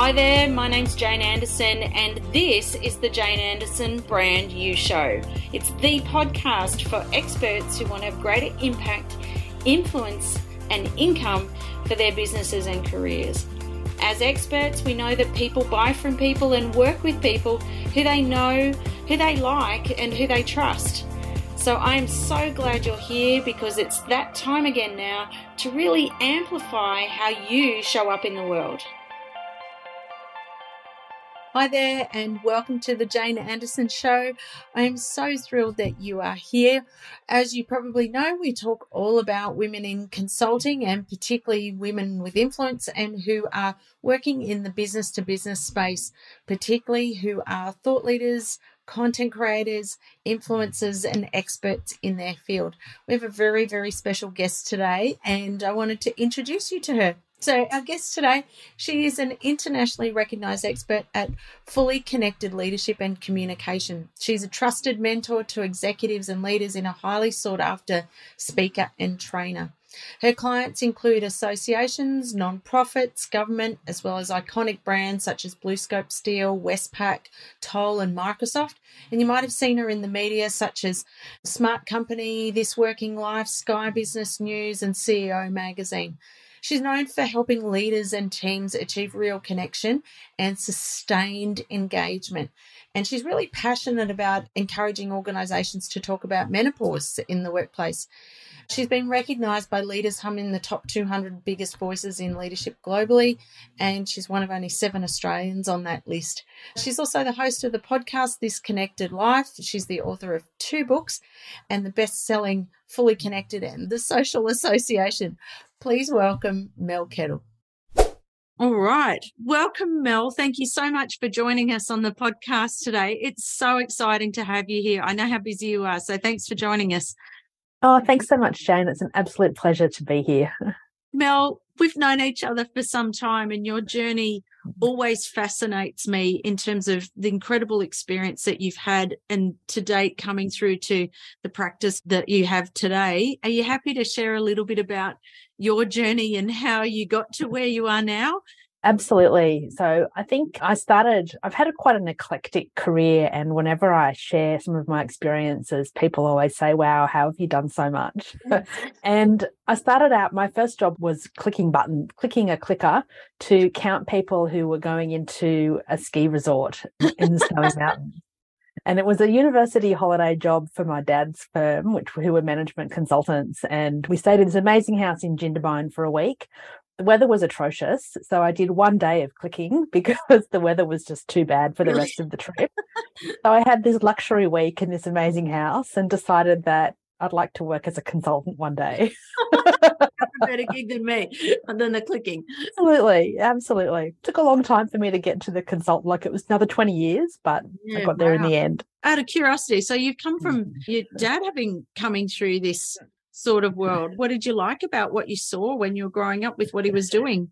Hi there, my name's Jane Anderson, and this is the Jane Anderson Brand You Show. It's the podcast for experts who want to have greater impact, influence, and income for their businesses and careers. As experts, we know that people buy from people and work with people who they know, who they like, and who they trust. So I'm so glad you're here because it's that time again now to really amplify how you show up in the world. Hi there, and welcome to the Jane Anderson Show. I am so thrilled that you are here. As you probably know, we talk all about women in consulting and particularly women with influence and who are working in the business to business space, particularly who are thought leaders, content creators, influencers, and experts in their field. We have a very, very special guest today, and I wanted to introduce you to her. So, our guest today, she is an internationally recognized expert at fully connected leadership and communication. She's a trusted mentor to executives and leaders in a highly sought after speaker and trainer. Her clients include associations, non-profits, government, as well as iconic brands such as BlueScope Steel, Westpac, Toll, and Microsoft. And you might have seen her in the media such as Smart Company, This Working Life, Sky Business News, and CEO Magazine. She's known for helping leaders and teams achieve real connection and sustained engagement. And she's really passionate about encouraging organizations to talk about menopause in the workplace. She's been recognised by leadersHum in the top 200 biggest voices in leadership globally, and she's one of only seven Australians on that list. She's also the host of the podcast This Connected Life. She's the author of two books and the best selling Fully Connected and The Social Association. Please welcome Mel Kettle. All right. Welcome, Mel. Thank you so much for joining us on the podcast today. It's so exciting to have you here. I know how busy you are, so thanks for joining us. Oh, thanks so much, Jane. It's an absolute pleasure to be here. Mel, we've known each other for some time, and your journey mm-hmm. always fascinates me in terms of the incredible experience that you've had and to date coming through to the practice that you have today. Are you happy to share a little bit about your journey and how you got to where you are now? Absolutely. So I think I started, I've had a, quite an eclectic career. And whenever I share some of my experiences, people always say, wow, how have you done so much? Mm. and I started out, my first job was clicking button, clicking a clicker to count people who were going into a ski resort in the snowy mountains. And it was a university holiday job for my dad's firm, which who were management consultants. And we stayed in this amazing house in Jindabyne for a week the weather was atrocious. So I did one day of clicking because the weather was just too bad for the rest of the trip. so I had this luxury week in this amazing house and decided that I'd like to work as a consultant one day. better gig than me than the clicking. Absolutely. Absolutely. Took a long time for me to get to the consultant. Like it was another 20 years, but yeah, I got there wow. in the end. Out of curiosity, so you've come from mm. your dad having coming through this sort of world. What did you like about what you saw when you were growing up with what he was doing?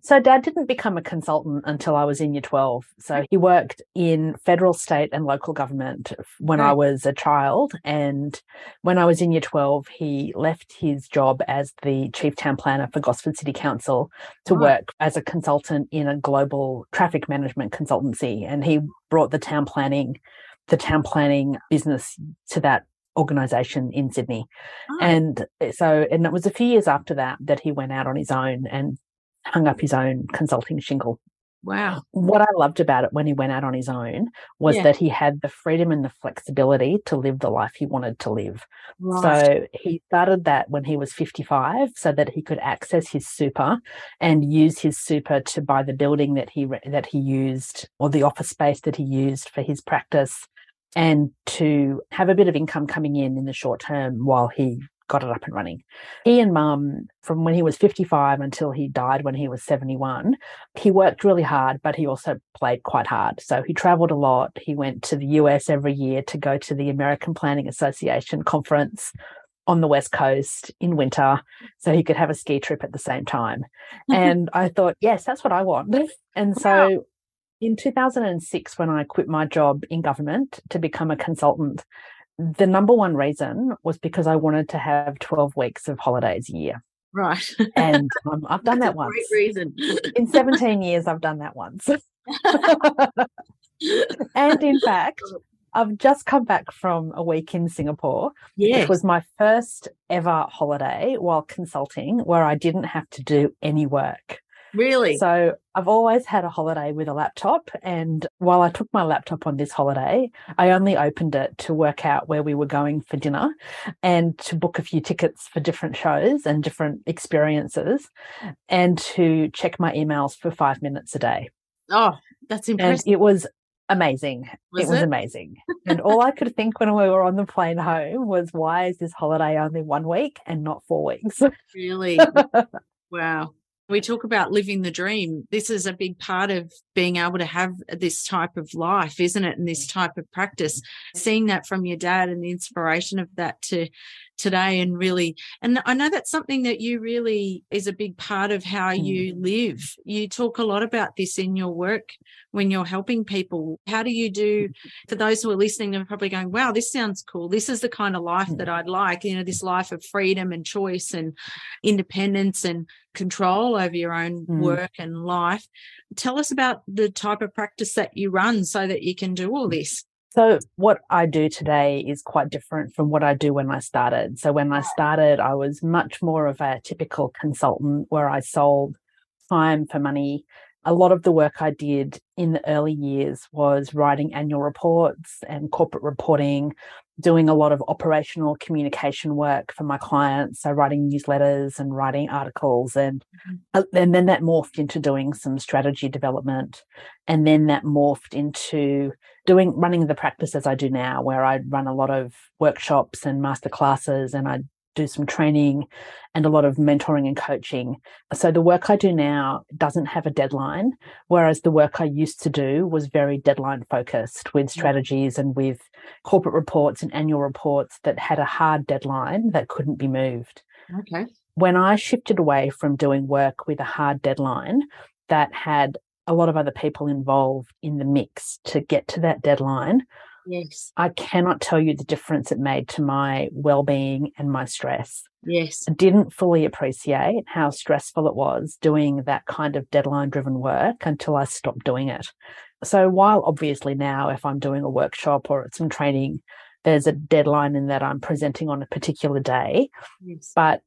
So, dad didn't become a consultant until I was in year 12. So, he worked in federal, state, and local government when right. I was a child. And when I was in year 12, he left his job as the chief town planner for Gosford City Council to right. work as a consultant in a global traffic management consultancy. And he brought the town planning the town planning business to that organization in Sydney. Oh. And eh, so, and it was a few years after that that he went out on his own and hung up his own consulting shingle. Wow. What I loved about it when he went out on his own was yeah. that he had the freedom and the flexibility to live the life he wanted to live. Right. So he started that when he was 55 so that he could access his super and use his super to buy the building that he that he used or the office space that he used for his practice and to have a bit of income coming in in the short term while he got it up and running. He and mum, from when he was 55 until he died when he was 71, he worked really hard, but he also played quite hard. So he traveled a lot. He went to the US every year to go to the American Planning Association conference on the West Coast in winter so he could have a ski trip at the same time. and I thought, yes, that's what I want. And so wow. In 2006, when I quit my job in government to become a consultant, the number one reason was because I wanted to have 12 weeks of holidays a year. Right. and um, I've done that once. Great reason. In 17 years, I've done that once. and in fact, I've just come back from a week in Singapore. Yes. It was my first ever holiday while consulting where I didn't have to do any work. Really? So I've always had a holiday with a laptop. And while I took my laptop on this holiday, I only opened it to work out where we were going for dinner and to book a few tickets for different shows and different experiences and to check my emails for five minutes a day. Oh, that's impressive. And it was amazing. Was it was it? amazing. and all I could think when we were on the plane home was, why is this holiday only one week and not four weeks? Really? wow. We talk about living the dream. This is a big part of being able to have this type of life, isn't it? And this mm. type of practice. Mm. Seeing that from your dad and the inspiration of that to today and really and I know that's something that you really is a big part of how mm. you live. You talk a lot about this in your work when you're helping people. How do you do for those who are listening they're probably going, Wow, this sounds cool. This is the kind of life that mm. I'd like, you know, this life of freedom and choice and independence and control over your own Mm. work and life. Tell us about the type of practice that you run so that you can do all mm. this. So, what I do today is quite different from what I do when I started. So, when I started, I was much more of a typical consultant where I sold time for money. A lot of the work I did in the early years was writing annual reports and corporate reporting, doing a lot of operational communication work for my clients. So, writing newsletters and writing articles. And, uh, and then that morphed into doing some strategy development. And then that morphed into doing running the practice as I do now, where I run a lot of workshops and master classes and I do some training and a lot of mentoring and coaching. So the work I do now doesn't have a deadline, whereas the work I used to do was very deadline focused with strategies and with corporate reports and annual reports that had a hard deadline that couldn't be moved. Okay. When I shifted away from doing work with a hard deadline that had a lot of other people involved in the mix to get to that deadline, Yes. I cannot tell you the difference it made to my well-being and my stress. Yes. I didn't fully appreciate how stressful it was doing that kind of deadline driven work until I stopped doing it. So while obviously now if I'm doing a workshop or some training there's a deadline in that I'm presenting on a particular day, Yes. but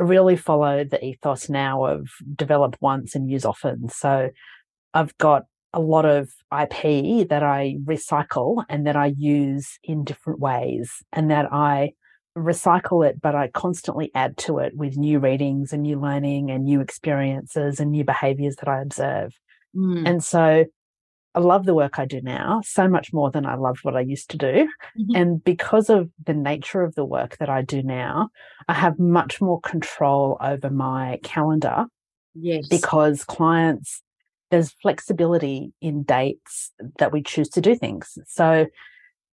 I really follow the ethos now of develop once and use often. So I've got a lot of IP that I recycle and that I use in different ways and that I recycle it, but I constantly add to it with new readings and new learning and new experiences and new behaviors that I observe. Mm. And so I love the work I do now so much more than I loved what I used to do. Mhm. And because of the nature of the work that I do now, I have much more control over my calendar yes. because clients, there's flexibility in dates that we choose to do things. So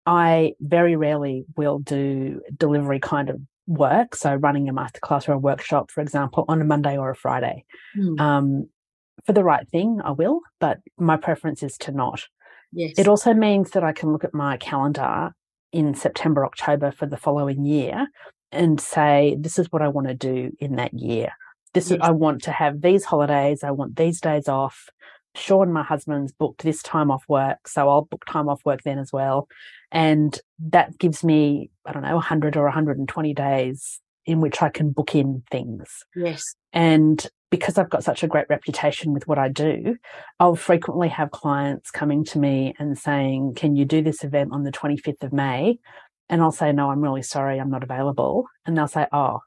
I very rarely will do delivery kind of work. So running a masterclass or a workshop, for example, on a Monday or a Friday. Mm. Um, for the right thing, I will, but my preference is to not. yes. It also means that I can look at my calendar in September, October for the following year and say, this is what I want to do in that year. This Yes. I want to have these holidays. I want these days off. Sean, my husband's booked this time off work. So I'll book time off work then as well. And that gives me, I don't know, 100 or 120 days in which I can book in things. yes. And because I've got such a great reputation with what I do, I'll frequently have clients coming to me and saying, Can you do this event on the 25th of May? And I'll say, No, I'm really sorry, I'm not available. And they'll say, Oh,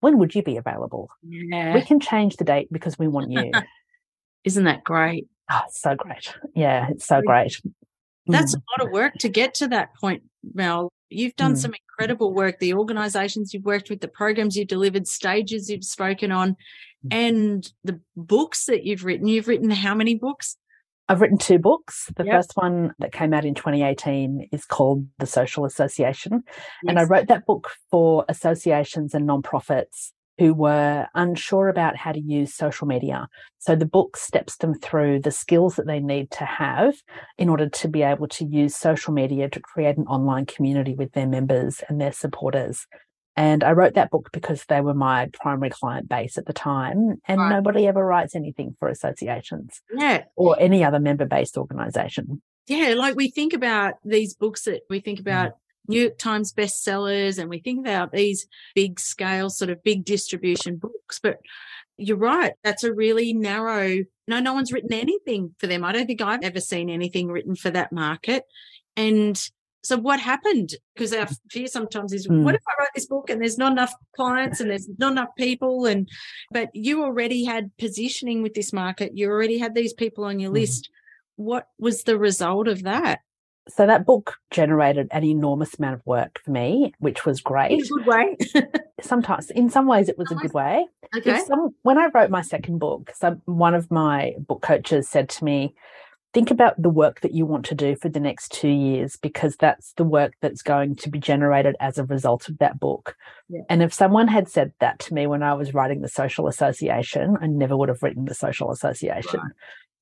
when would you be available? Yeah. We can change the date because we want you. Isn't that great? oh, so great. Yeah, it's so great. That's Mm. a lot of work to get to that point, Mel. You've done Mm. some incredible work. The organizations you've worked with, the programs you've delivered, stages you've spoken on, Mm. and the books that you've written. You've written how many books? I've written two books. The Yep. first one that came out in 2018 is called The Social Association. And I wrote that book for associations and nonprofits who were unsure about how to use social media. So the book steps them through the skills that they need to have in order to be able to use social media to create an online community with their members and their supporters. And I wrote that book because they were my primary client base at the time. And right. nobody ever writes anything for associations. Yeah. Or any other member based organization. Yeah. Like we think about these books that we think mm. about. New York Times bestsellers and we think about these big scale, sort of big distribution books. But you're right. That's a really narrow, no, no one's written anything for them. I don't think I've ever seen anything written for that market. And so what happened? Because our fear sometimes is, mm. what if I write this book and there's not enough clients and there's not enough people? And, but you already had positioning with this market. You already had these people on your mm. list. What was the result of that? so that book generated an enormous amount of work for me, which was great. In a good way. Sometimes, in some ways, it was a good way. Okay. Some, when I wrote my second book, so one of my book coaches said to me, think about the work that you want to do for the next two years because that's the work that's going to be generated as a result of that book. Yeah. And if someone had said that to me when I was writing the social association, I never would have written the social association. Right.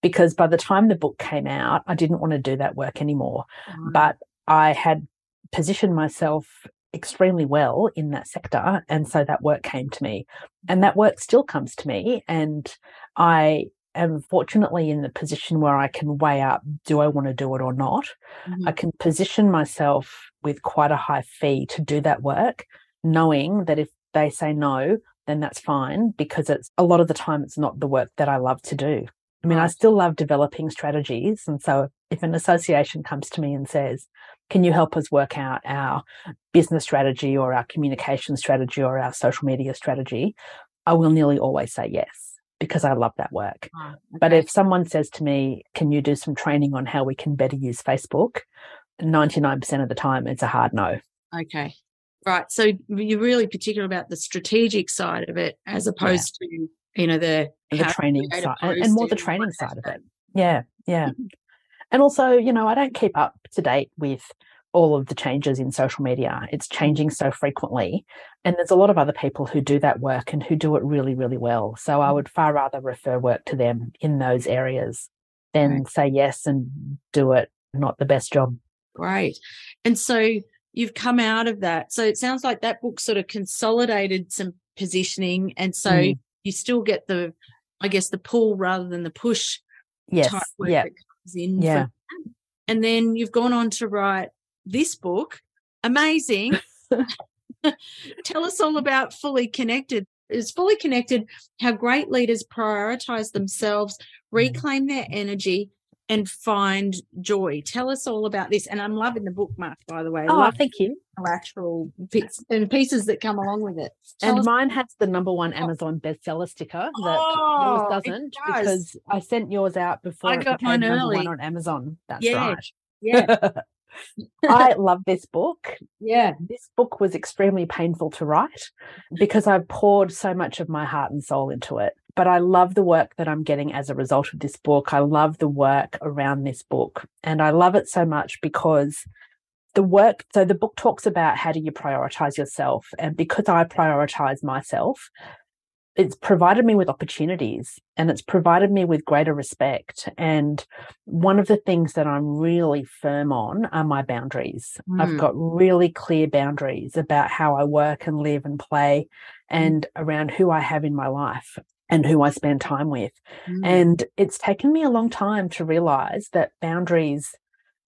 Because by the time the book came out, I didn't want to do that work anymore. Right. But I had positioned myself extremely well in that sector. And so that work came to me. And that work still comes to me. And I am fortunately in the position where I can weigh up do I want to do it or not? Mm-hmm. I can position myself with quite a high fee to do that work, knowing that if they say no, then that's fine because it's a lot of the time it's not the work that I love to do. I mean, I still love developing strategies. And so if an association comes to me and says, can you help us work out our business strategy or our communication strategy or our social media strategy? I will nearly always say yes because I love that work. Oh, okay. But if someone says to me, Can you do some training on how we can better use Facebook? 99% of the time, it's a hard no. Okay. Right. So you're really particular about the strategic side of it as opposed yeah. to, you know, the, the training side and more the training side of it. Yeah. Yeah. Mm-hmm. And also, you know, I don't keep up to date with all of the changes in social media. It's changing so frequently. And there's a lot of other people who do that work and who do it really, really well. So I mm. would far rather refer work to them in those areas than right. say yes and do it not the best job. Great. And so you've come out of that. So it sounds like that book sort of consolidated some positioning. And so mm. you still get the, I guess, the pull rather than the push. Yes. yeah. yeah. And then you've gone on to write this book. Amazing. Tell us all about Fully Connected. Is Fully Connected how great leaders prioritize themselves, mm-hmm. reclaim their energy, and find joy. Tell us all about this. And I'm loving the bookmark, by the way. Oh, thank you. Collateral bits and pieces that come along with it. Tell and mine has the number one Amazon bestseller sticker that oh, yours doesn't because I sent yours out before I got mine early. one on Amazon. That's yeah. right. Yeah. I love this book. Yeah. This book was extremely painful to write because I poured so much of my heart and soul into it. But I love the work that I'm getting as a result of this book. I love the work around this book. And I love it so much because the work, so the book talks about how do you prioritize yourself. And because I prioritize myself, it's provided me with opportunities and it's provided me with greater respect. And one of the things that I'm really firm on are my boundaries. Mm. I've got really clear boundaries about how I work and live and play mm. and around who I have in my life and who I spend time with. Mm. And it's taken me a long time to realize that boundaries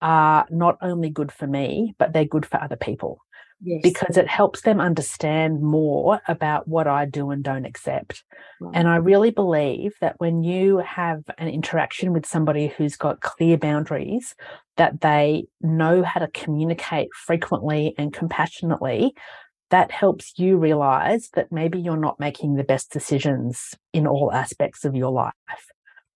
are not only good for me, but they're good for other people yes. because it helps them understand more about what I do and don't accept. Right. And I really believe that when you have an interaction with somebody who's got clear boundaries, that they know how to communicate frequently and compassionately, that helps you realize that maybe you're not making the best decisions in all aspects of your life.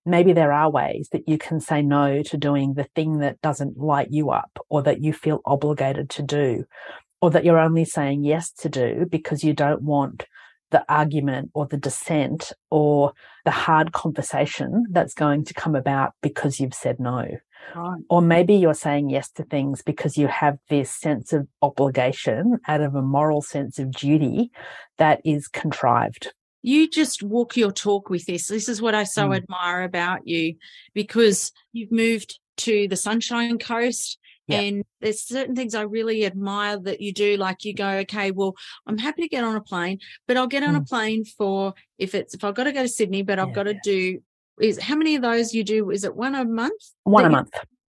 Maybe there are ways that you can say no to doing the thing that doesn't light you up or that you feel obligated to do or that you're only saying yes to do because you don't want the argument or the dissent or the hard conversation that's going to come about because you've said no. Right. Or maybe you're saying yes to things because you have this sense of obligation out of a moral sense of duty that is contrived. You just walk your talk with this. This is what I so mm. admire about you because you've moved to the Sunshine Coast Yeah. And there's certain things I really admire that you do. Like you go, okay, well, I'm happy to get on a plane, but I'll get on mm. a plane for if it's if I've got to go to Sydney, but I've yeah, got to do is how many of those you do? Is it one a month? One a month.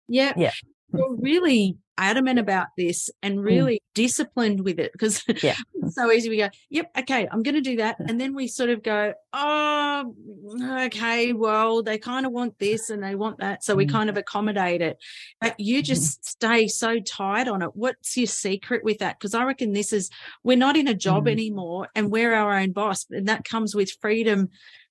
Yeah. Yeah. You're really adamant about this and mm. really mm. disciplined with it because yeah. it's so easy. We go, yep, okay, I'm going to do that. And then we sort of go, oh, okay, well, they kind of want this and they want that. So we mm. kind of accommodate it. But you mm-hmm. just stay so tight on it. What's your secret with that? Because I reckon this is, we're not in a job mm. anymore and we're our own boss. And that comes with freedom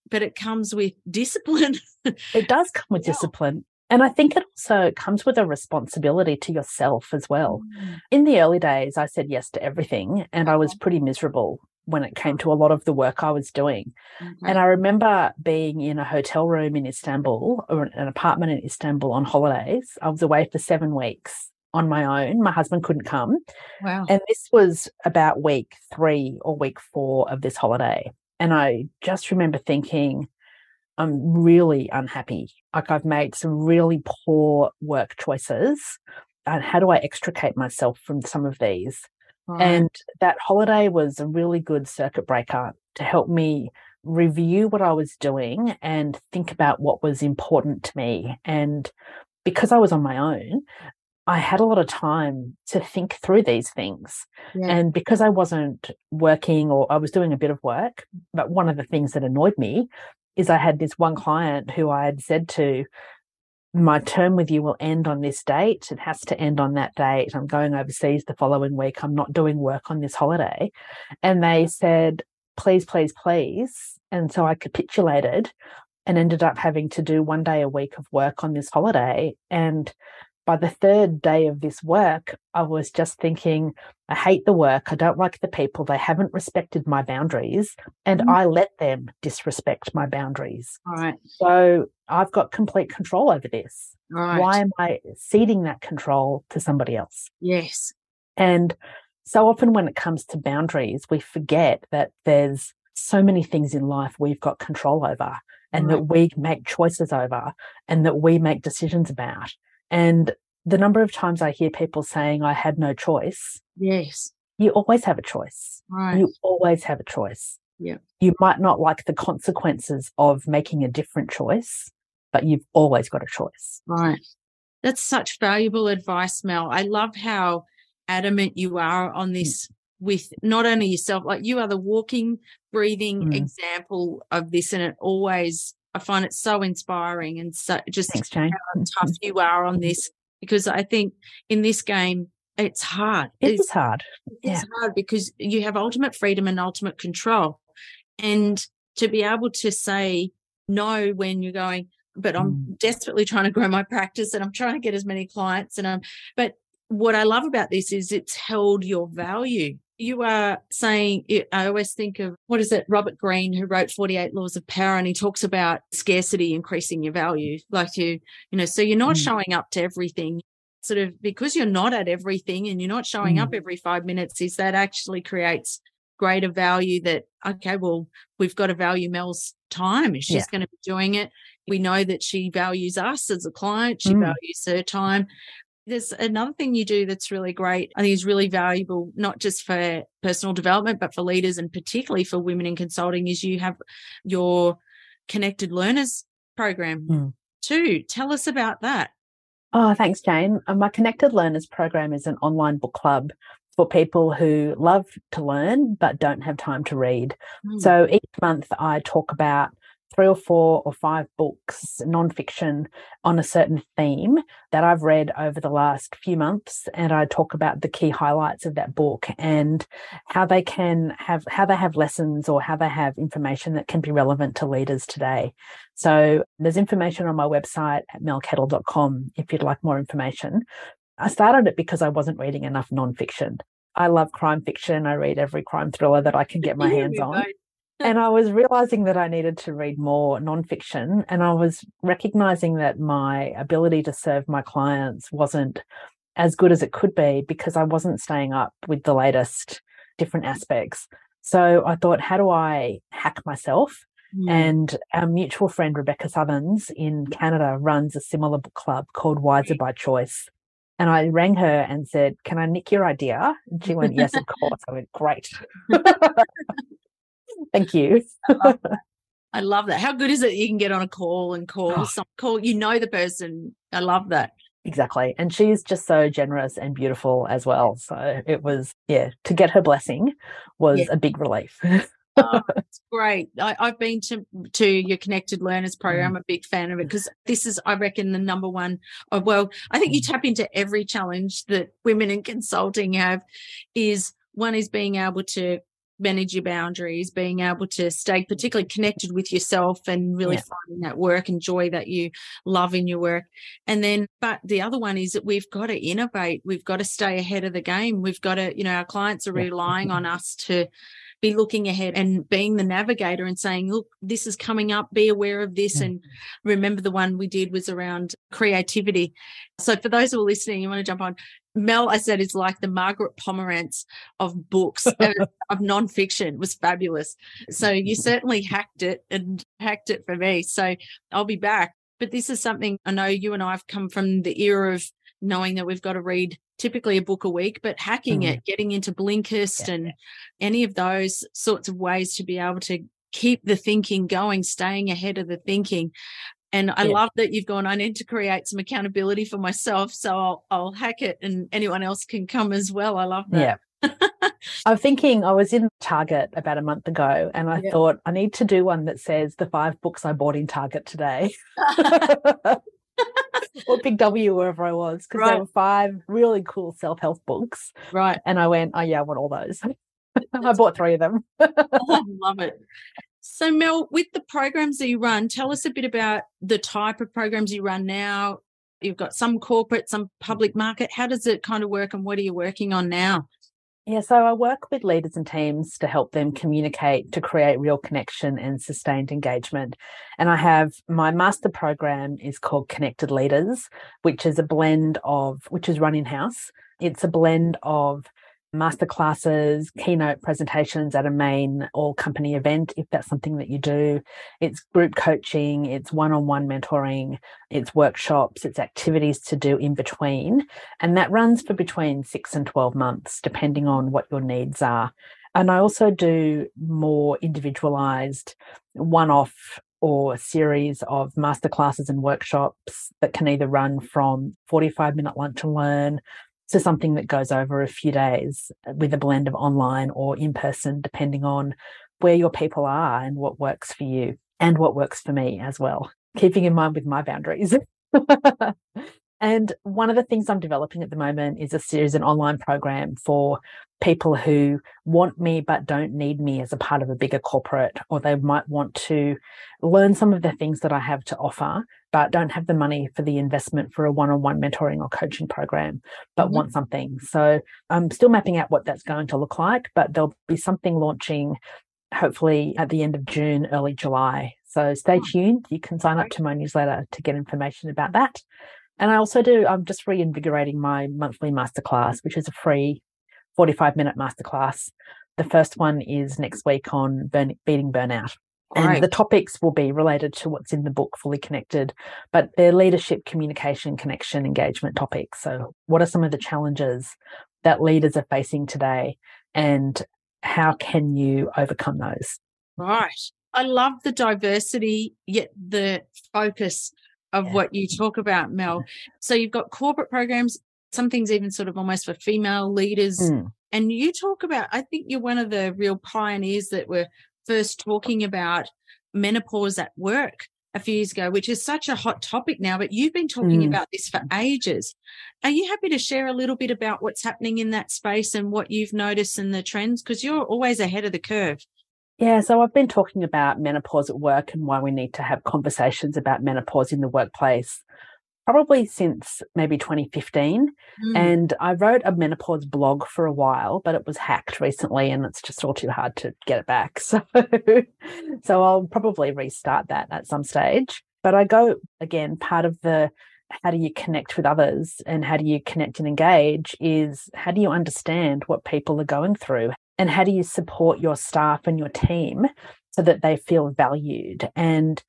but it comes with discipline. it does come with yeah. discipline. And I think it also comes with a responsibility to yourself as well. Mm. In the early days, I said yes to everything and I was pretty miserable when it came to a lot of the work I was doing. Mm-hmm. And I remember being in a hotel room in Istanbul or an apartment in Istanbul on holidays. I was away for seven weeks on my own. My husband couldn't come. Wow. And this was about week three or week four of this holiday. And I just remember thinking, I'm really unhappy. Like I've made some really poor work choices. And how do I extricate myself from some of these? Right. And that holiday was a really good circuit breaker to help me review what I was doing and think about what was important to me. And because I was on my own, I had a lot of time to think through these things. Yeah. And because I wasn't working or I was doing a bit of work, but one of the things that annoyed me is I had this one client who I had said to, my term with you will end on this date. It has to end on that date. I'm going overseas the following week. I'm not doing work on this holiday. And they mm-hmm. said, please, please, please. And so I capitulated and ended up having to do one day a week of work on this holiday. And by the third day of this work, I was just thinking, I hate the work. I don't like the people. They haven't respected my boundaries, and mm-hmm. I let them disrespect my boundaries. All right. So I've got complete control over this. Right. Why am I ceding that control to somebody else? Yes. And so often when it comes to boundaries, we forget that there's so many things in life we've got control over and right. that we make choices over and that we make decisions about. And the number of times I hear people saying, I had no choice. Yes. You always have a choice. Right. You always have a choice. Yeah. You might not like the consequences of making a different choice, but you've always got a choice. Right. That's such valuable advice, Mel. I love how adamant you are on mm. this with not only yourself, like you are the walking, breathing mm. example of this. And it always I find it so inspiring and so just Thanks, how tough you are on this because I think in this game it's hard. It it's, is hard. It's yeah. hard because you have ultimate freedom and ultimate control. And to be able to say no when you're going, but I'm mm. desperately trying to grow my practice and I'm trying to get as many clients and I'm but what I love about this is it's held your value you are saying, I always think of what is it, Robert Greene, who wrote 48 Laws of Power, and he talks about scarcity increasing your value. Like you, you know, so you're not mm. showing up to everything. Sort of because you're not at everything and you're not showing mm. up every five minutes, is that actually creates greater value that, okay, well, we've got to value Mel's time. She's yeah. going to be doing it. We know that she values us as a client. She mm. values her time. There's another thing you do that's really great. I think is really valuable, not just for personal development, but for leaders and particularly for women in consulting is you have your connected learners program mm. too. Tell us about that. Oh, thanks, Jane. Uh, my Connected Learners program is an online book club for people who love to learn but don't have time to read. Mm. So each month I talk about three or four or five books, nonfiction, on a certain theme that I've read over the last few months. And I talk about the key highlights of that book and how they can have, how they have lessons or how they have information that can be relevant to leaders today. So there's information on my website at melkettle.com if you'd like more information. I started it because I wasn't reading enough nonfiction. I love crime fiction. I read every crime thriller that I can get my hands on and I was realizing that I needed to read more nonfiction. And I was recognizing that my ability to serve my clients wasn't as good as it could be because I wasn't staying up with the latest different aspects. So I thought, how do I hack myself? Mm. And our mutual friend, Rebecca Sutherns in Canada, runs a similar book club called Wiser by Choice. And I rang her and said, Can I nick your idea? And she went, Yes, of course. I went, Great. Thank you. I love that. How good is it you can get on a call and call oh. some call, you know the person. I love that. Exactly. And she's just so generous and beautiful as well. So it was, yeah, to get her blessing was yeah. a big relief. oh, it's great. I, have been to to your Connected Learners program. Mm. I'm a big fan of it because this is, I reckon, the number one. Oh, well, I think you mm. tap into every challenge that women in consulting have. Is one is being able to manage your boundaries, being able to stay particularly connected with yourself and really yeah. finding that work and joy that you love in your work. And then, but the other one is that we've got to innovate. We've got to stay ahead of the game. We've got to, you know, our clients are relying on us to be looking ahead and being the navigator and saying, look, this is coming up, be aware of this. And remember the one we did was around creativity. So for those who are listening, you want to jump on, Mel, I said, is like the Margaret Pomeranz of books, of nonfiction. It was fabulous. So you certainly hacked it and hacked it for me. So I'll be back. But this is something I know you and I have come from the era of knowing that we've got to read typically a book a week, but hacking mm-hmm. it, getting into Blinkist yeah. and any of those sorts of ways to be able to keep the thinking going, staying ahead of the thinking. And I yeah. love that you've gone, I need to create some accountability for myself. So I'll, I'll hack it and anyone else can come as well. I love that. Yeah. I'm thinking I was in Target about a month ago and I yeah. thought I need to do one that says the five books I bought in Target today. or Big W, wherever I was, because right. there were five really cool self help books. Right. And I went, oh, yeah, I want all those. I bought three of them. I love it. So, Mel, with the programs that you run, tell us a bit about the type of programs you run now. You've got some corporate, some public market. How does it kind of work and what are you working on now? Yeah, so I work with leaders and teams to help them communicate to create real connection and sustained engagement. And I have my master program is called Connected Leaders, which is a blend of, which is run in house. It's a blend of masterclasses, keynote presentations at a main all company event, if that's something that you do. It's group coaching, it's one on one mentoring, it's workshops, it's activities to do in between. And that runs for between six and 12 months, depending on what your needs are. And I also do more individualized one off or series of masterclasses and workshops that can either run from 45 minute lunch and learn to something that goes over a few days with a blend of online or in person, depending on where your people are and what works for you and what works for me as well, keeping in mind with my boundaries. and one of the things I'm developing at the moment is a series, an online program for people who want me but don't need me as a part of a bigger corporate, or they might want to learn some of the things that I have to offer, but don't have the money for the investment for a one on one mentoring or coaching program, but mm-hmm. want something. So I'm still mapping out what that's going to look like, but there'll be something launching hopefully at the end of June, early July. So stay tuned. You can sign up to my newsletter to get information about that. And I also do, I'm just reinvigorating my monthly masterclass, which is a free 45 minute masterclass. The first one is next week on burn, beating burnout. And right. the topics will be related to what's in the book, Fully Connected, but they're leadership, communication, connection, engagement topics. So, what are some of the challenges that leaders are facing today, and how can you overcome those? Right. I love the diversity, yet the focus of yeah. what you talk about, Mel. So, you've got corporate programs, some things even sort of almost for female leaders. Mm. And you talk about, I think you're one of the real pioneers that were first talking about menopause at work a few years ago, which is such a hot topic now, but you've been talking mm. about this for ages. Are you happy to share a little bit about what's happening in that space and what you've noticed in the trends? Because you're always ahead of the curve. Yeah, so I've been talking about menopause at work and why we need to have conversations about menopause in the workplace probably since maybe 2015. Mm. And I wrote a menopause blog for a while, but it was hacked recently and it's just all too hard to get it back. So, so I'll probably restart that at some stage. But I go again, part of the how do you connect with others and how do you connect and engage is how do you understand what people are going through and how do you support your staff and your team so that they feel valued and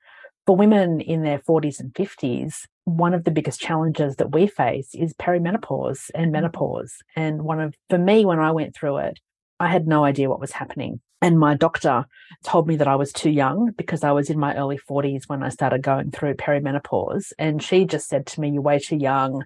For women in their 40s and 50s, one of the biggest challenges that we face is perimenopause and mm. menopause. And one of, for me, when I went through it, I had no idea what was happening. And my doctor told me that I was too young because I was in my early 40s when I started going through perimenopause. And she just said to me, You're way too young.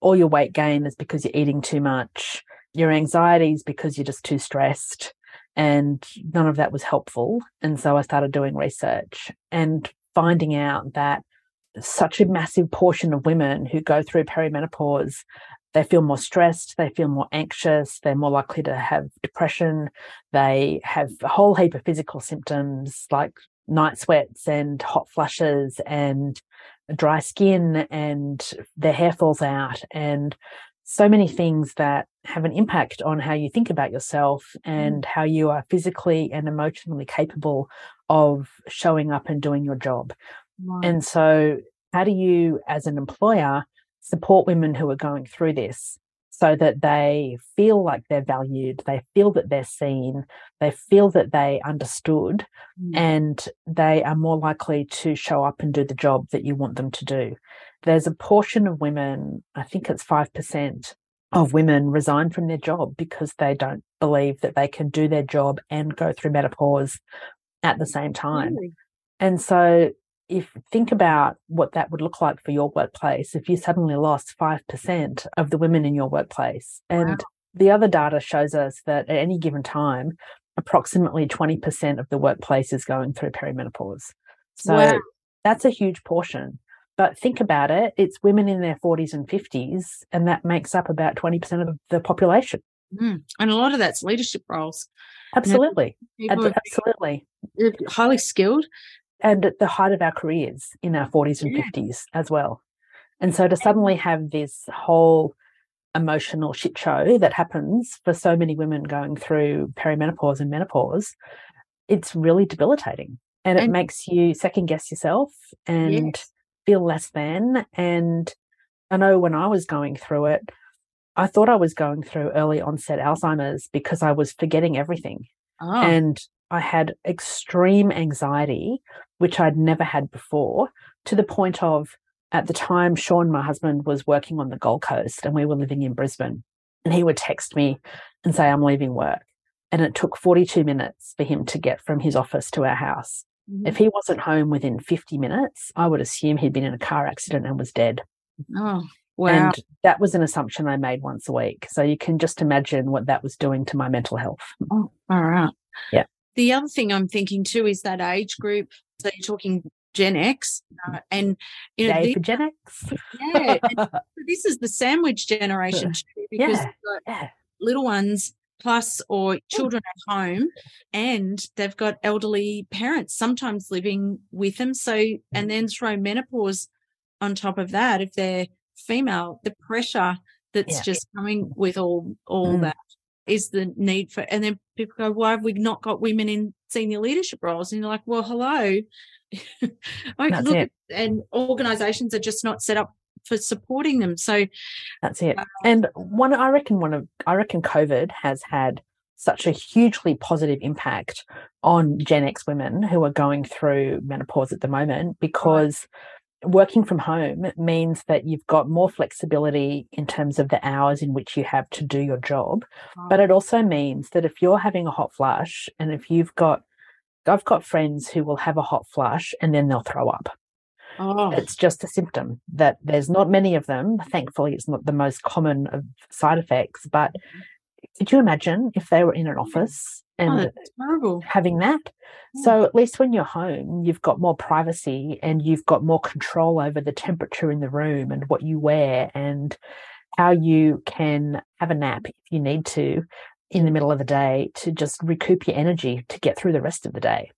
All your weight gain is because you're eating too much. Your anxieties because you're just too stressed. And none of that was helpful. And so I started doing research and finding out that such a massive portion of women who go through perimenopause they feel more stressed, they feel more anxious, they're more likely to have depression, they have a whole heap of physical symptoms like night sweats and hot flushes and dry skin and their hair falls out and so many things that have an impact on how you think about yourself and mm. how you are physically and emotionally capable of showing up and doing your job. Wow. And so, how do you, as an employer, support women who are going through this so that they feel like they're valued, they feel that they're seen, they feel that they understood, mm. and they are more likely to show up and do the job that you want them to do. There's a portion of women, I think it's 5% of women resign from their job because they don't believe that they can do their job and go through menopause at the same time. Really? And so if think about what that would look like for your workplace if you suddenly lost 5% of the women in your workplace and wow. the other data shows us that at any given time approximately 20% of the workplace is going through perimenopause so wow. that's a huge portion but think about it it's women in their 40s and 50s and that makes up about 20% of the population mm. and a lot of that's leadership roles absolutely absolutely highly skilled and at the height of our careers in our 40s and yeah. 50s as well. And so to suddenly have this whole emotional shit show that happens for so many women going through perimenopause and menopause, it's really debilitating. And, and it makes you second guess yourself and yes. Feel less than. And I know when I was going through it, I thought I was going through early onset Alzheimer's because I was forgetting everything. Oh. And I had extreme anxiety, which I'd never had before, to the point of at the time, Sean, my husband, was working on the Gold Coast and we were living in Brisbane. And he would text me and say, I'm leaving work. And it took 42 minutes for him to get from his office to our house. Mm-hmm. If he wasn't home within 50 minutes, I would assume he'd been in a car accident and was dead. Oh, wow. And that was an assumption I made once a week. So you can just imagine what that was doing to my mental health. Oh, all right. Yeah. The other thing I'm thinking too is that age group. So you're talking Gen X, uh, and you know, for Gen X. yeah, this is the sandwich generation too, because yeah, yeah. little ones plus or children at home and they've got elderly parents sometimes living with them so and then throw menopause on top of that if they're female the pressure that's yeah. just coming with all all mm. that is the need for, and then people go, why have we not got women in senior leadership roles? And you're like, well, hello. Look, and organizations are just not set up for supporting them. So that's it. Uh, and one, I reckon one of, I reckon COVID has had such a hugely positive impact on Gen X women who are going through menopause at the moment because working from home means that you've got more flexibility in terms of the hours in which you have to do your job. But it also means that if you're having a hot flush and if you've got, I've got friends who will have a hot flush and then they'll throw up. Oh. It's just a symptom that there's not many of them. Thankfully, it's not the most common of side effects. But mm-hmm. could you imagine if they were in an office and oh, having that. Hmm. So at least when you're home, you've got more privacy and you've got more control over the temperature in the room and what you wear and how you can have a nap if you need to in the middle of the day to just recoup your energy to get through the rest of the day.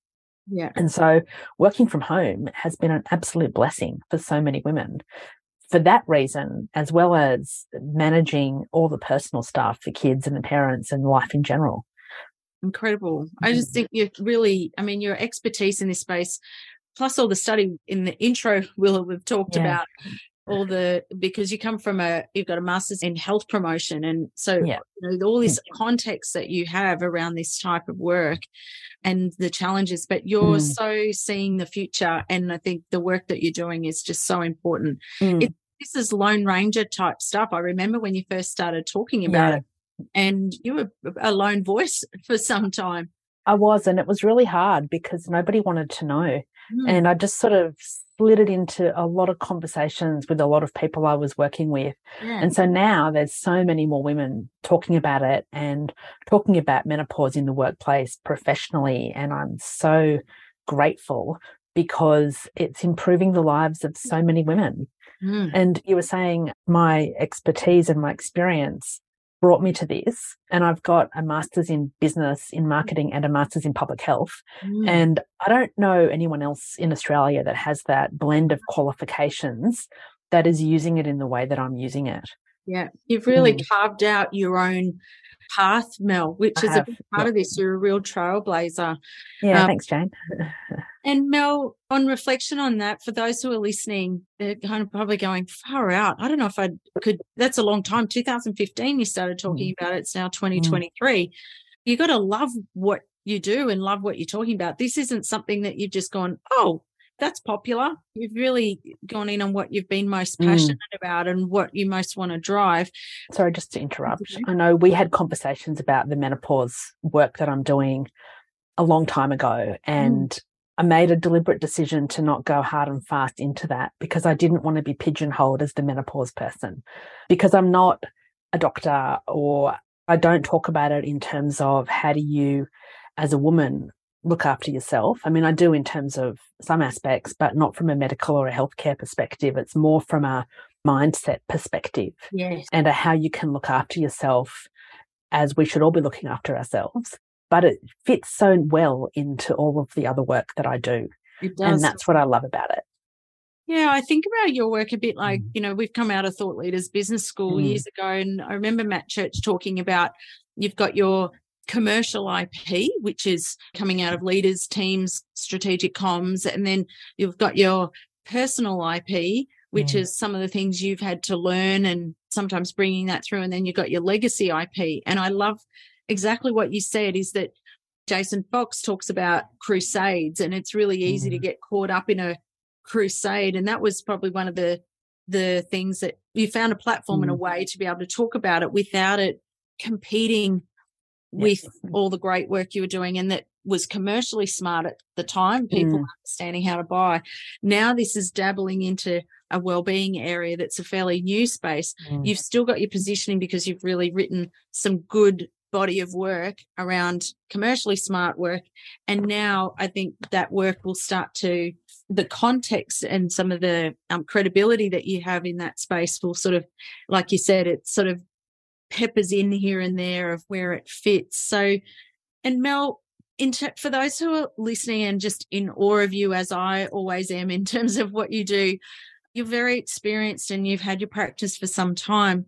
Yeah. And so working from home has been an absolute blessing for so many women for that reason, as well as managing all the personal stuff for kids and the parents and life in general. Incredible. I just mm-hmm. think you're really, I mean, your expertise in this space, plus all the study in the intro, Willa, we've talked yeah. about, all the because you come from a you've got a master's in health promotion and so Yeah. you know all this context that you have around this type of work and the challenges but you're Mm. so seeing the future and i think the work that you're doing is just so important Mm. It- this is lone ranger type stuff i remember when you first started talking about Yeah. it and you were a lone voice for some time I was, and it was really hard because nobody wanted to know. Mm. And I just sort of slid it into a lot of conversations with a lot of people I was working with. yeah. And so now there's so many more women talking about it and talking about menopause in the workplace professionally. And I'm so grateful because it's improving the lives of so many women. Mm. And you were saying my expertise and my experience brought me to this. And I've got a master's in business, in marketing, and a master's in public health. Mm. And I don't know anyone else in Australia that has that blend of qualifications that is using it in the way that I'm using it. Yeah, you've really Mm. carved out your own path, Mel, which I is a have, big part yeah. of this. You're a real trailblazer. Yeah, Um, thanks, Jane. And Mel, on reflection on that, for those who are listening, they're kind of probably going far out. I don't know if I could. That's a long time. 2015, you started talking mm. about it. It's now mm. 2023. You got to love what you do and love what you're talking about. This isn't something that you've just gone, oh, that's popular. You've really gone in on what you've been most Mm. passionate about and what you most want to drive. Sorry, just to interrupt. I know we had conversations about the menopause work that I'm doing a long time ago, mm. and I made a deliberate decision to not go hard and fast into that because I didn't want to be pigeonholed as the menopause person because I'm not a doctor or I don't talk about it in terms of how do you, as a woman, look after yourself. I mean, I do in terms of some aspects, but not from a medical or a healthcare perspective. It's more from a mindset perspective Yes. and a how you can look after yourself as we should all be looking after ourselves. But it fits so well into all of the other work that I do. It And that's what I love about it. Yeah, I think about your work a bit like, Mm. you know, we've come out of Thought Leaders Business School Mm. years ago, and I remember Matt Church talking about you've got your commercial IP, which is coming out of leaders, teams, strategic comms, and then you've got your personal IP, which Mm. is some of the things you've had to learn and sometimes bringing that through, and then you've got your legacy IP. And I love exactly what you said is that Jason Fox talks about crusades, and it's really easy to Mm. get caught up in a crusade and that was probably one of the the things that you found a platform and a Mm. way to be able to talk about it without it competing Yeah. with all the great work you were doing and that was commercially smart at the time people Mm. understanding how to buy now this is dabbling into a well-being area that's a fairly new space Mm. you've still got your positioning because you've really written some good body of work around commercially smart work. And now i think that work will start to the context and some of the um, credibility that you have in that space will sort of like you said it sort of peppers in here and there of where it fits. So and mel in ter- for those who are listening and just in awe of you as i always am in terms of what you do you're very experienced and you've had your practice for some time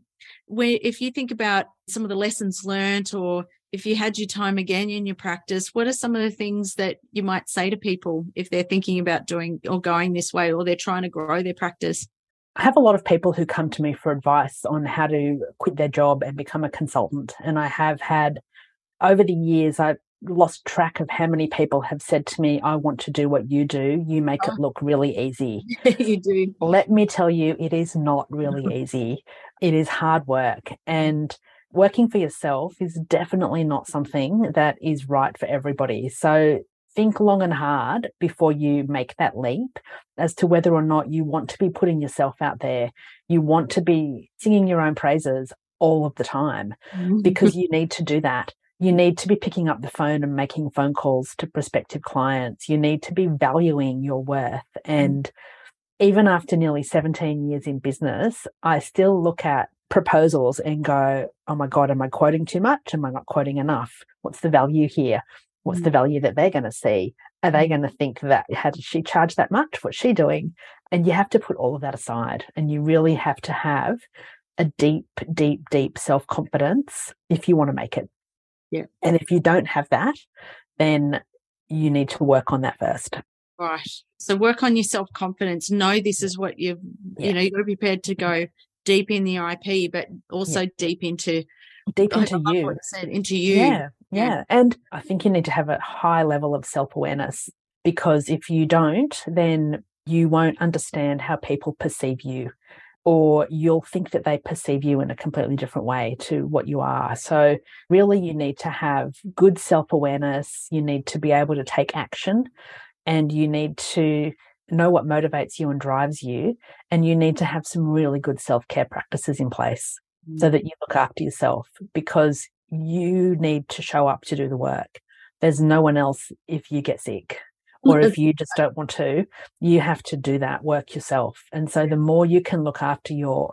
where if you think about some of the lessons learned or if you had your time again in your practice what are some of the things that you might say to people if they're thinking about doing or going this way or they're trying to grow their practice I have a lot of people who come to me for advice on how to quit their job and become a consultant. And I have had over the years, I've lost track of how many people have said to me, I want to do what you do. You make it uh-huh. look really easy. you do Let me tell you, it is not really easy. It is hard work. And working for yourself is definitely not something that is right for everybody. So think long and hard before you make that leap as to whether or not you want to be putting yourself out there. You want to be singing your own praises all of the time because you need to do that. You need to be picking up the phone and making phone calls to prospective clients. You need to be valuing your worth. And even after nearly 17 years in business, I still look at proposals and go, oh my God, am I quoting too much? Am I not quoting enough? What's the value here? What's Mm. the value that they're going to see? Are they going to think that, how did she charge that much? What's she doing? And you have to put all of that aside and you really have to have a deep, deep, deep self confidence if you want to make it. Yeah. And if you don't have that, then you need to work on that first. Right. So work on your self confidence. Know this is what you've, yeah. you know, you've got to be prepared to go deep in the IP, but also yeah. deep into deep into you. Said, into you. Yeah, yeah. Yeah. And I think you need to have a high level of self awareness because if you don't, then you won't understand how people perceive you or you'll think that they perceive you in a completely different way to what you are. So, really, you need to have good self awareness. You need to be able to take action and you need to know what motivates you and drives you. And you need to have some really good self care practices in place mm. so that you look after yourself because you need to show up to do the work. There's no one else if you get sick or if you just don't want to, you have to do that work yourself. And so the more you can look after your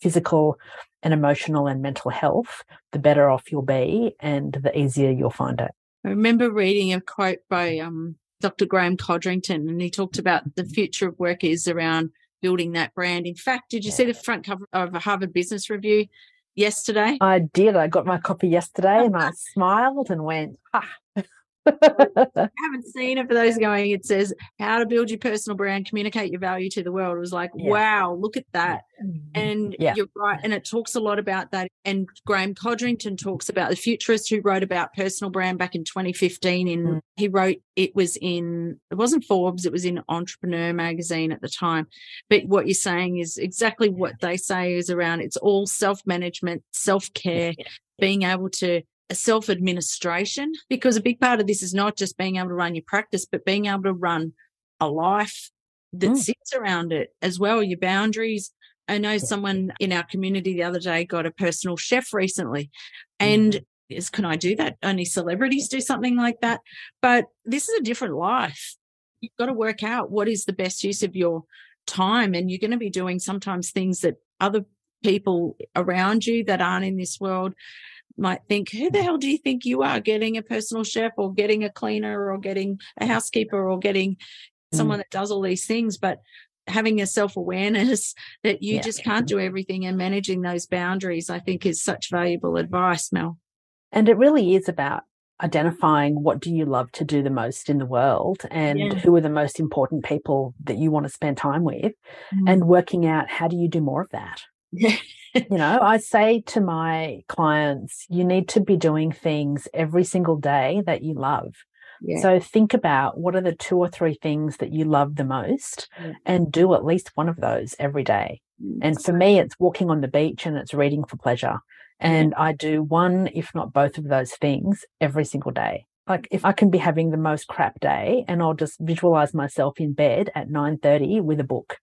physical and emotional and mental health, the better off you'll be and the easier you'll find it. I remember reading a quote by um, Dr. Graeme Codrington, and he talked about the future of work is around building that brand. In fact, did you see the front cover of a Harvard Business Review yesterday? I did. I got my copy yesterday and I smiled and went, ah, haven't seen it for those going. It says how to build your personal brand, communicate your value to the world. It was like, yeah. wow, look at that. Mm-hmm. And yeah. you're right. And it talks a lot about that. And Graeme Codrington talks about the futurist who wrote about personal brand back in 2015. In mm. he wrote it was in it wasn't Forbes, it was in Entrepreneur magazine at the time. But what you're saying is exactly what they say is around it's all self-management, self-care, being able to self administration because a big part of this is not just being able to run your practice, but being able to run a life that mm. sits around it as well, your boundaries. I know someone in our community the other day got a personal chef recently and mm. is can I do that? Only celebrities do something like that. But this is a different life. You've got to work out what is the best use of your time and you're going to be doing sometimes things that other people around you that aren't in this world might think, who the hell do you think you are getting a personal chef or getting a cleaner or getting a housekeeper or getting mm. someone that does all these things? But having a self awareness that you yeah. just can't do everything and managing those boundaries, I think is such valuable advice, Mel. And it really is about identifying what do you love to do the most in the world and yeah. who are the most important people that you want to spend time with mm. and working out how do you do more of that you know, I say to my clients, you need to be doing things every single day that you love. Yeah. So think about what are the two or three things that you love the most yeah. and do at least one of those every day. Mm, and for me, it's walking on the beach and it's reading for pleasure. And yeah. I do one, if not both of those things every single day. Like if I can be having the most crap day and I'll just visualize myself in bed at 9:30 with a book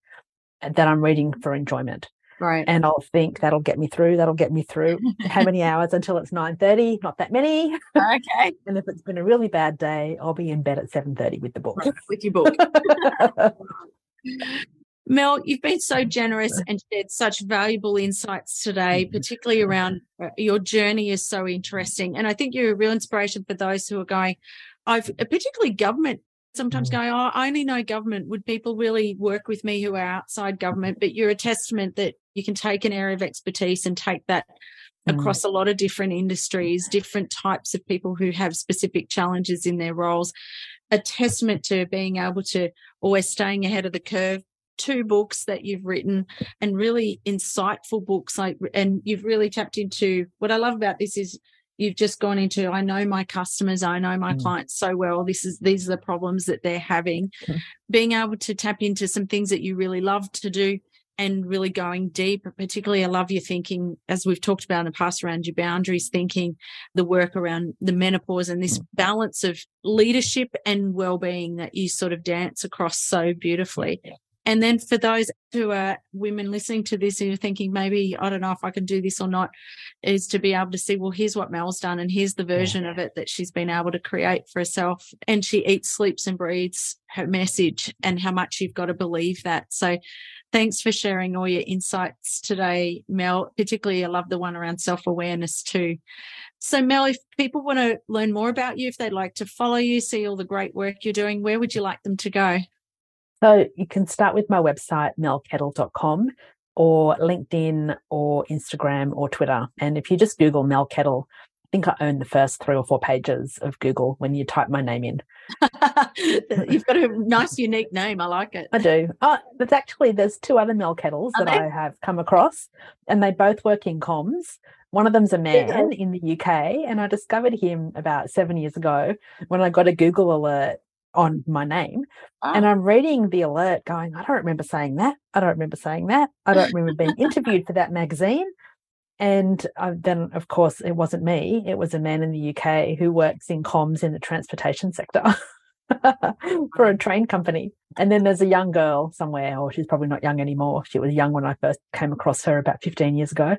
that I'm reading for enjoyment. Right. And I'll think that'll get me through, that'll get me through. How many hours until it's 9.30? Not that many. Okay. and if it's been a really bad day, I'll be in bed at 7.30 with the book. Right, with your book. Mel, you've been so generous and shared such valuable insights today, mm-hmm. particularly around uh, your journey is so interesting. And I think you're a real inspiration for those who are going, I've particularly government sometimes mm. going, oh, I only know government. Would people really work with me who are outside government? But you're a testament that you can take an area of expertise and take that mm. across a lot of different industries, different types of people who have specific challenges in their roles. A testament to being able to always staying ahead of the curve. Two books that you've written and really insightful books. Like, and you've really tapped into what I love about this is you've just gone into i know my customers i know my mm. clients so well this is these are the problems that they're having mm. being able to tap into some things that you really love to do and really going deep. Particularly, I love your thinking, as we've talked about in the past, around your boundaries thinking, the work around the menopause and this balance of leadership and well-being that you sort of dance across so beautifully. And then for those who are women listening to this who are thinking, maybe I don't know if I can do this or not, is to be able to see, well, here's what Mel's done and here's the version of it that she's been able to create for herself. And she eats, sleeps, and breathes her message and how much you've got to believe that. So Thanks for sharing all your insights today, Mel. Particularly, I love the one around self awareness too. So, Mel, if people want to learn more about you, if they'd like to follow you, see all the great work you're doing, where would you like them to go? So, you can start with my website, melkettle.com, or LinkedIn, or Instagram, or Twitter. And if you just Google Mel Kettle, I think I own the first three or four pages of Google when you type my name in. You've got a nice, unique name. I like it. I do. Oh, there's actually there's two other Mel Kettles Are that they? I have come across, and they both work in comms. One of them's a man yeah. in the UK, and I discovered him about seven years ago when I got a Google alert on my name. And I'm reading the alert going, I don't remember saying that. I don't remember saying that. I don't remember being interviewed for that magazine. And uh, then, of course, it wasn't me. It was a man in the UK who works in comms in the transportation sector for a train company. And then there's a young girl somewhere, or she's probably not young anymore. She was young when I first came across her about 15 years ago.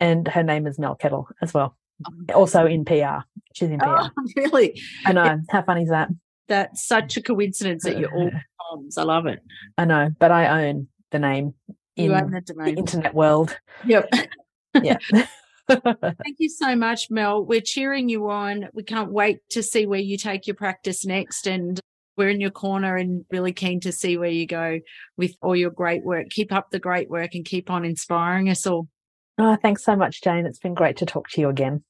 And her name is Mel Kettle as well. Oh, also in PR. She's in PR. Oh, really? I know. How funny is that? That's such a coincidence that you're all comms. I love it. I know, but I own the name in the, the, internet world. Yep. yeah. Thank you so much, Mel. We're cheering you on. We can't wait to see where you take your practice next. And we're in your corner and really keen to see where you go with all your great work. Keep up the great work and keep on inspiring us all. Oh, thanks so much, Jane. It's been great to talk to you again.